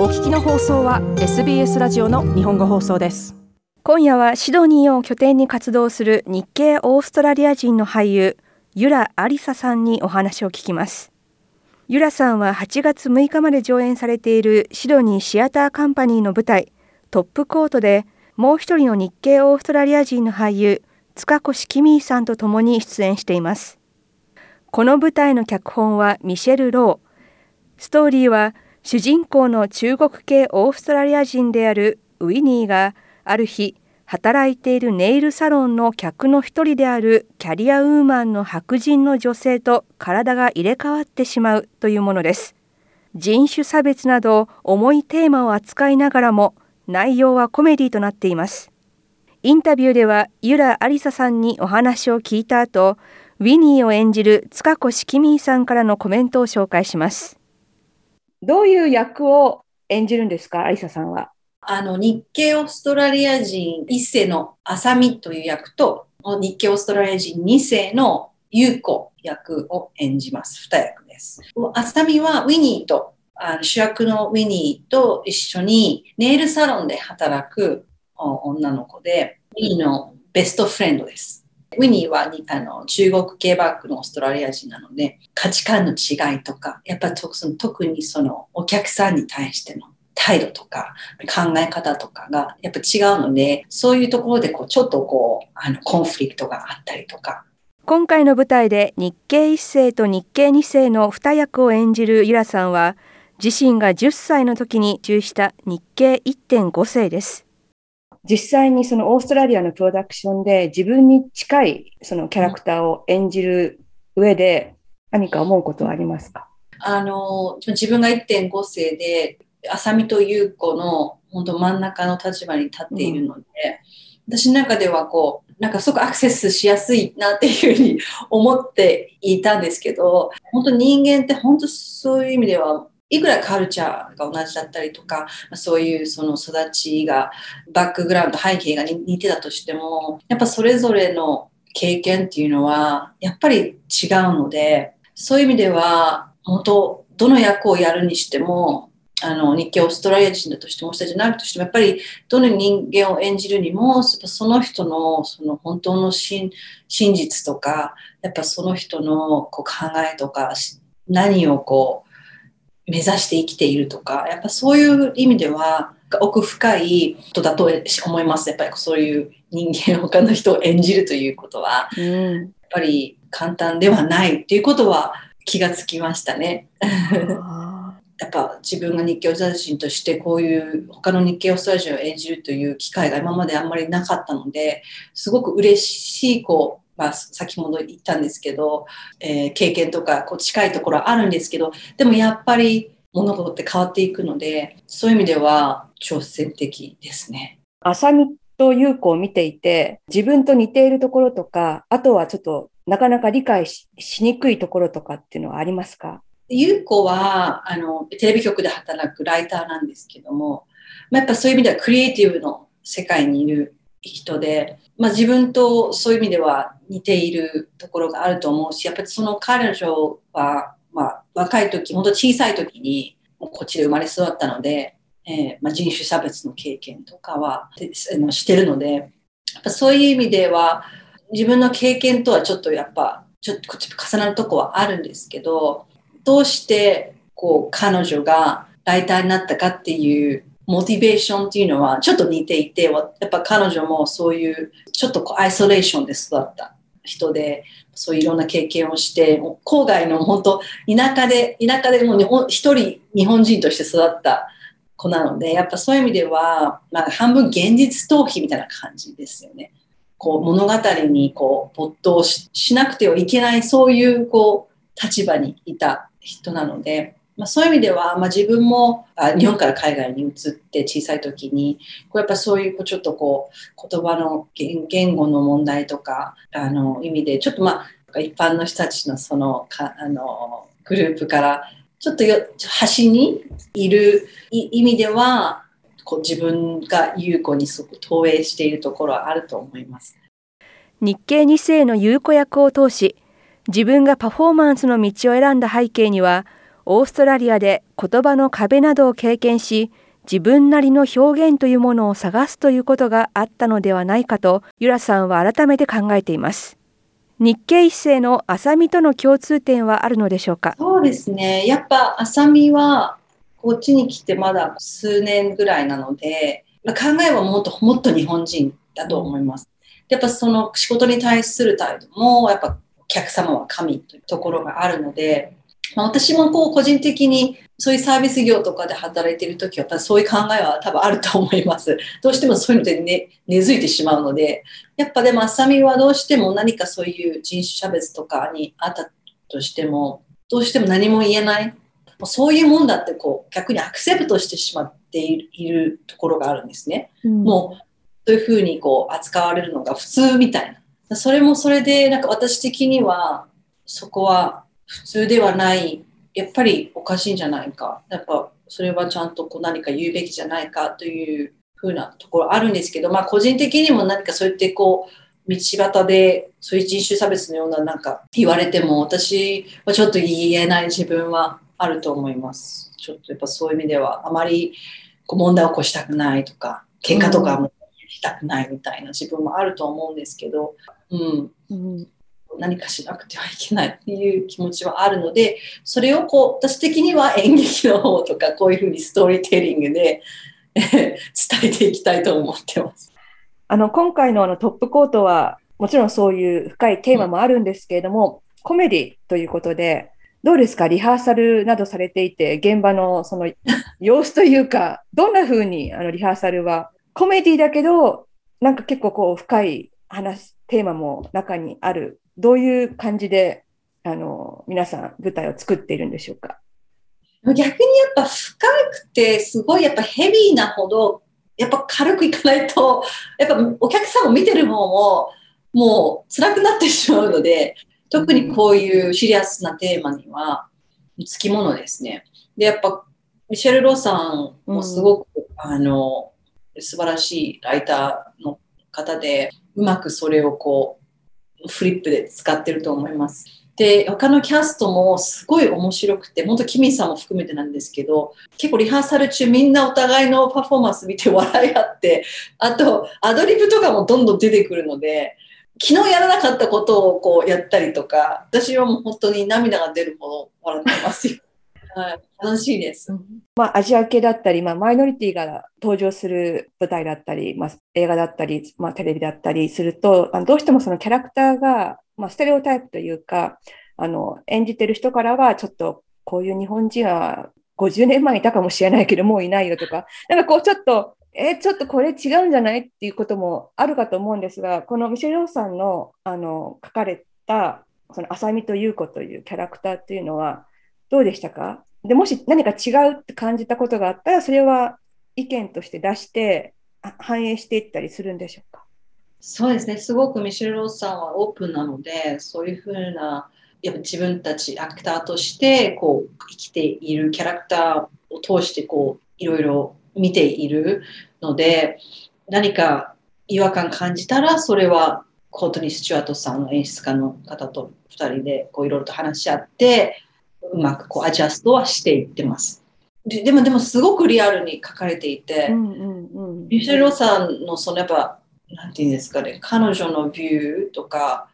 お聞きの放送は SBS ラジオの日本語放送です。今夜はシドニーを拠点に活動する日系オーストラリア人の俳優ユラ・アリサさんにお話を聞きます。ユラさんは8月6日まで上演されているシドニーシアターカンパニーの舞台トップコートでもう一人の日系オーストラリア人の俳優塚越キミーさんと共に出演しています。この舞台の脚本はミシェル・ロー。ストーリーは主人公の中国系オーストラリア人であるウィニーがある日働いているネイルサロンの客の一人であるキャリアウーマンの白人の女性と体が入れ替わってしまうというものです。人種差別など重いテーマを扱いながらも内容はコメディとなっています。インタビューではユラ・アリサさんにお話を聞いた後ウィニーを演じる塚越キミーさんからのコメントを紹介します。どういう役を演じるんですか、アリサさんは？あの、日系オーストラリア人1世のアサミという役と、日系オーストラリア人2世のユウコ役を演じます。2役です。アサミはウィニーと、あの主役のウィニーと一緒にネイルサロンで働く女の子で、ウィニーのベストフレンドです。ウィニーはあの中国系バックのオーストラリア人なので価値観の違いとかやっぱり特にそのお客さんに対しての態度とか考え方とかがやっぱ違うのでそういうところでこうちょっとこうあのコンフリクトがあったりとか。今回の舞台で日系1世と日系2世の2役を演じるユラさんは自身が10歳の時に移住した日系1.5世です。実際にそのオーストラリアのプロダクションで自分に近いそのキャラクターを演じる上で何か思うことはありますか？あの自分が1.5世で浅見と優子の本当真ん中の立場に立っているので、うん、私の中ではこうなんかすごくアクセスしやすいなっていうふうに思っていたんですけど本当人間って本当そういう意味ではいくらカルチャーが同じだったりとか、そういうその育ちが、バックグラウンド、背景が似てたとしても、やっぱそれぞれの経験っていうのは、やっぱり違うので、そういう意味では、本当、どの役をやるにしても、あの日系オーストラリア人だとしても、下じゃないとしても、やっぱりどの人間を演じるにも、その人のその本当の真実とか、やっぱその人のこう考えとか、何をこう、目指して生きているとか、やっぱそういう意味では、奥深いことだと思います。やっぱりそういう人間、他の人を演じるということは、うん、やっぱり簡単ではないっていうことは気がつきましたね。やっぱ自分が日系オーストラリア人としてこういう他の日系オーストラリア人を演じるという機会が今まであんまりなかったのですごく嬉しいこうまあ、先ほど言ったんですけど、えー、経験とかこう近いところはあるんですけどでもやっぱり物事って変わっていくのでそういう意味では挑戦的ですね。浅見と優子を見ていて自分と似ているところとかあとはちょっとなかなか理解しにくいところとかっていうのはありますか？優子はあのテレビ局で働くライターなんですけども、まあ、やっぱそういう意味ではクリエイティブの世界にいる人で、まあ、自分とそういう意味では似ているところがあると思うし、やっぱりその彼女は、まあ、若い時、本当小さい時にこっちで生まれ育ったので、えー、まあ、人種差別の経験とかはしてるので、やっぱそういう意味では自分の経験とはちょっとやっぱちょっと重なるとこはあるんですけど、どうしてこう彼女がライターになったかっていうモチベーションっていうのはちょっと似ていて、やっぱ彼女もそういうちょっとこうアイソレーションで育った人で、そういういろんな経験をして、郊外の本当、田舎で、田舎でもう一人日本人として育った子なので、やっぱそういう意味では、まあ、半分現実逃避みたいな感じですよね。こう物語にこう没頭しなくてはいけない、そういうこう立場にいた人なので、まあ、そういう意味では、まあ、自分もあ日本から海外に移って小さい時にこうやっぱそういうちょっとこう言葉の言語の問題とかあの意味でちょっとまあ一般の人たちのそのかあのグループからちょっとよ端にいる意味ではこう自分が優子にすごく投影しているところはあると思います。日系2世の優子役を通し自分がパフォーマンスの道を選んだ背景にはオーストラリアで言葉の壁などを経験し自分なりの表現というものを探すということがあったのではないかとユラさんは改めて考えています。日系一世の浅見との共通点はあるのでしょうか？そうですね。やっぱ浅見はこっちに来てまだ数年ぐらいなので考えはもっともっと日本人だと思います。やっぱその仕事に対する態度もやっぱお客様は神というところがあるのでまあ、私もこう個人的にそういうサービス業とかで働いている時はそういう考えは多分あると思います。どうしてもそういうので、ね、根付いてしまうので、やっぱでも浅見はどうしても何かそういう人種差別とかにあったとしても、どうしても何も言えない。そういうもんだってこう逆にアクセプトしてしまっているところがあるんですね。うん、もうそういうふうにこう扱われるのが普通みたいな。それもそれでなんか私的にはそこは普通ではない、やっぱりおかしいんじゃないか。やっぱそれはちゃんとこう何か言うべきじゃないかというふうなところあるんですけど、まあ個人的にも何かそうやってこう、道端でそういう人種差別のようななんか言われても私はちょっと言えない自分はあると思います。ちょっとやっぱそういう意味ではあまりこう問題を起こしたくないとか、喧嘩とかもしたくないみたいな自分もあると思うんですけど、うん。うん何かしなくてはいけないっていう気持ちはあるので、それをこう、私的には演劇の方とか、こういうふうにストーリーテリングで 伝えていきたいと思ってます。あの、今回のあのトップコートは、もちろんそういう深いテーマもあるんですけれども、うん、コメディということで、どうですか？リハーサルなどされていて、現場のその様子というか、どんな風にあのリハーサルは、コメディだけど、なんか結構こう深い話、テーマも中にあるどういう感じであの皆さん舞台を作っているんでしょうか？逆にやっぱ深くてすごいやっぱヘビーなほどやっぱ軽くいかないとやっぱお客さんを見てる方ももう辛くなってしまうので特にこういうシリアスなテーマにはつきものですね。でやっぱミシェル・ロさんもすごく、うん、あの素晴らしいライターの方でうまくそれをこうフリップで使ってると思います。で、他のキャストもすごい面白くて、本当キミさんも含めてなんですけど、結構リハーサル中みんなお互いのパフォーマンス見て笑い合って、あとアドリブとかもどんどん出てくるので、昨日やらなかったことをこうやったりとか、私はもう本当に涙が出るほど笑ってますよ。はい、楽しいです。まあ、アジア系だったり、まあ、マイノリティが登場する舞台だったり、まあ、映画だったり、まあ、テレビだったりすると、あのどうしてもそのキャラクターが、まあ、ステレオタイプというか、あの演じてる人からは、ちょっとこういう日本人は50年前いたかもしれないけど、もういないよとか、なんかこうちょっと、えちょっとこれ違うんじゃないっていうこともあるかと思うんですが、このミシェル・ローさんのあの書かれた、その浅見と優子というキャラクターっていうのは、どうでしたか？でもし何か違うって感じたことがあったら、それは意見として出して反映していったりするんでしょうか？そうですね、すごくミシェル・ローさんはオープンなので、そういうふうなやっぱ自分たちアクターとしてこう生きているキャラクターを通してこういろいろ見ているので、何か違和感感じたら、それはコートニー・スチュアートさんの演出家の方と2人でこういろいろと話し合って、うまくこうアジャストはしていってます。ででも、でもすごくリアルに書かれていて、うんうんうん、ミシェル・ロさんのそのやっぱ、なんていうんですかね、彼女のビューとか、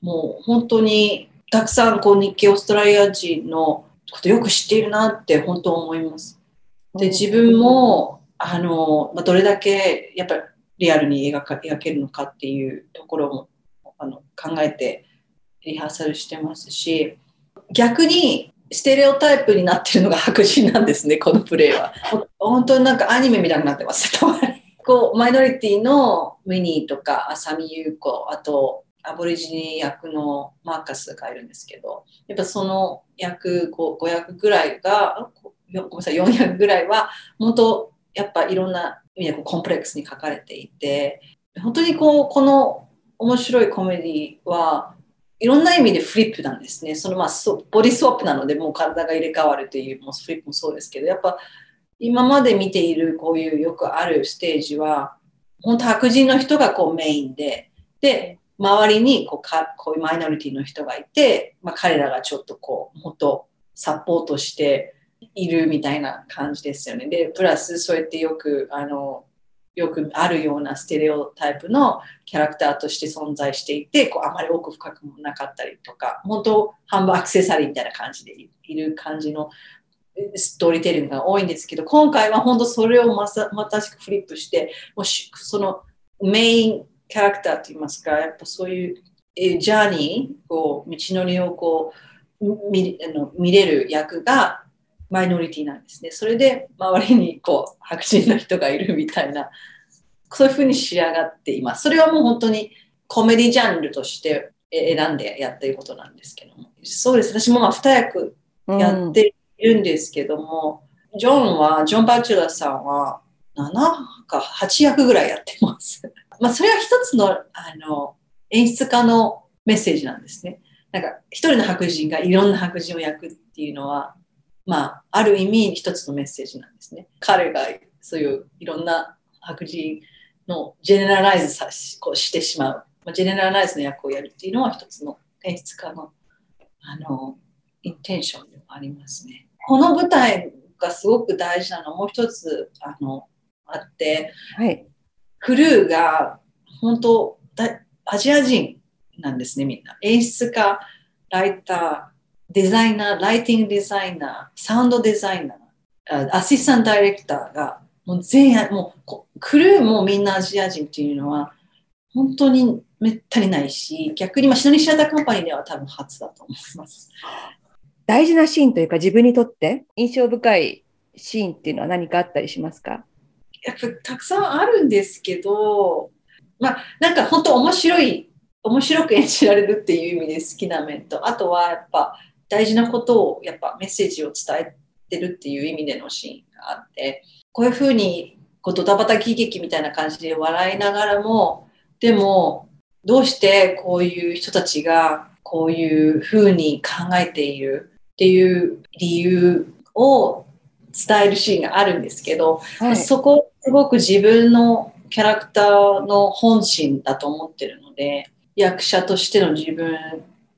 もう本当にたくさんこう日系オーストラリア人のことよく知っているなって本当思います。で、自分も、あの、まあ、どれだけやっぱりリアルに描か描けるのかっていうところもあの考えてリハーサルしてますし、逆にステレオタイプになってるのが白人なんですね、このプレイは。本当になんかアニメみたいになってます。こうマイノリティのウィニーとか浅見優子、あとアボリジニ役のマーカスがいるんですけど、やっぱその役 5, 5役ぐらいが、ごめんなさい、4役ぐらいは、本当、やっぱいろんな意味でコンプレックスに書かれていて、本当にこう、この面白いコメディは、いろんな意味でフリップなんですね。そのまあボディスワップなので、もう体が入れ替わるという、もうフリップもそうですけど、やっぱ今まで見ているこういうよくあるステージは、本当白人の人がこうメインで、で、周りにこうかこういうマイノリティの人がいて、まあ、彼らがちょっとこう、もっとサポートしているみたいな感じですよね。で、プラスそうやってよく、あの、よくあるようなステレオタイプのキャラクターとして存在していて、こうあまり奥深くもなかったりとか、本当、半分アクセサリーみたいな感じでいる感じのストーリーテリングが多いんですけど、今回は本当それをまさまたしくフリップして、もうそのメインキャラクターといいますか、やっぱそういうジャーニー、こう道のりをこう見あの見れる役がマイノリティなんですね。それで周りにこう白人の人がいるみたいな、そういうふうに仕上がっています。それはもう本当にコメディジャンルとして選んでやっていることなんですけども。そうです。私もまあ2役やっているんですけども、うん、ジョンは、ジョン・バチュラーさんは7か8役ぐらいやってます。まあそれは一つのあの演出家のメッセージなんですね。なんか一人の白人がいろんな白人を焼くっていうのはまあ、ある意味一つのメッセージなんですね。彼がそういういろんな白人のジェネラライズさこうしてしまう、まあ、ジェネラライズの役をやるっていうのは一つの演出家のあのインテンションでもありますね。この舞台がすごく大事なのはもう一つあのあって、はい、クルーが本当アジア人なんですねみんな。演出家、ライター、デザイナー、ライティングデザイナー、サウンドデザイナー、アシスタントダイレクターが、もう全員、もうクルーもみんなアジア人っていうのは、本当にめったにないし、逆に、まあ、シノニシアターカンパニーでは多分初だと思います。大事なシーンというか、自分にとって印象深いシーンっていうのは何かあったりしますか？やっぱたくさんあるんですけど、まあ、なんか本当面白い、面白く演じられるっていう意味で好きな面と、あとはやっぱ、大事なことをやっぱメッセージを伝えてるっていう意味でのシーンがあってこういうふうにこうドタバタ喜劇みたいな感じで笑いながらもでもどうしてこういう人たちがこういうふうに考えているっていう理由を伝えるシーンがあるんですけど、はい、そこすごく自分のキャラクターの本心だと思ってるので役者としての自分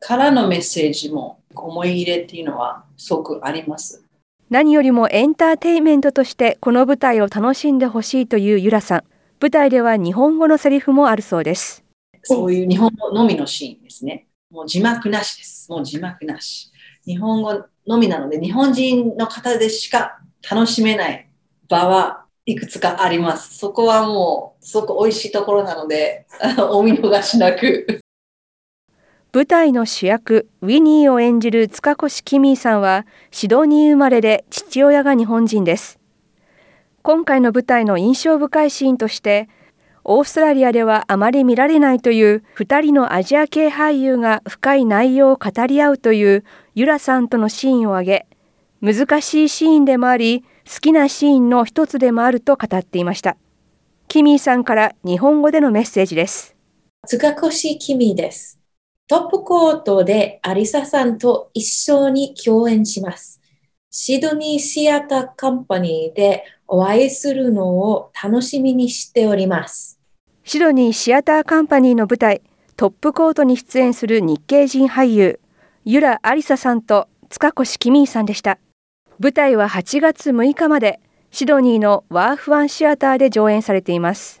からのメッセージも思い入れっていうのはすごくあります。何よりもエンターテインメントとしてこの舞台を楽しんでほしいというゆらさん。舞台では日本語のセリフもあるそうです。そういう日本語のみのシーンですね。もう字幕なしです。もう字幕なし。日本語のみなので、日本人の方でしか楽しめない場はいくつかあります。そこはもう、すごく美味しいところなので、お見逃しなく舞台の主役ウィニーを演じる塚越キミーさんはシドニー生まれで父親が日本人です。今回の舞台の印象深いシーンとしてオーストラリアではあまり見られないという2人のアジア系俳優が深い内容を語り合うというユラさんとのシーンを挙げ難しいシーンでもあり好きなシーンの一つでもあると語っていました。キミーさんから日本語でのメッセージです。塚越キミーです。トップコートでアリサさんと一緒に共演します。シドニーシアターカンパニーでお会いするのを楽しみにしております。シドニーシアターカンパニーの舞台、トップコートに出演する日系人俳優、ユラ・アリサさんと塚越キミーさんでした。舞台は8月6日までシドニーのワーフワンシアターで上演されています。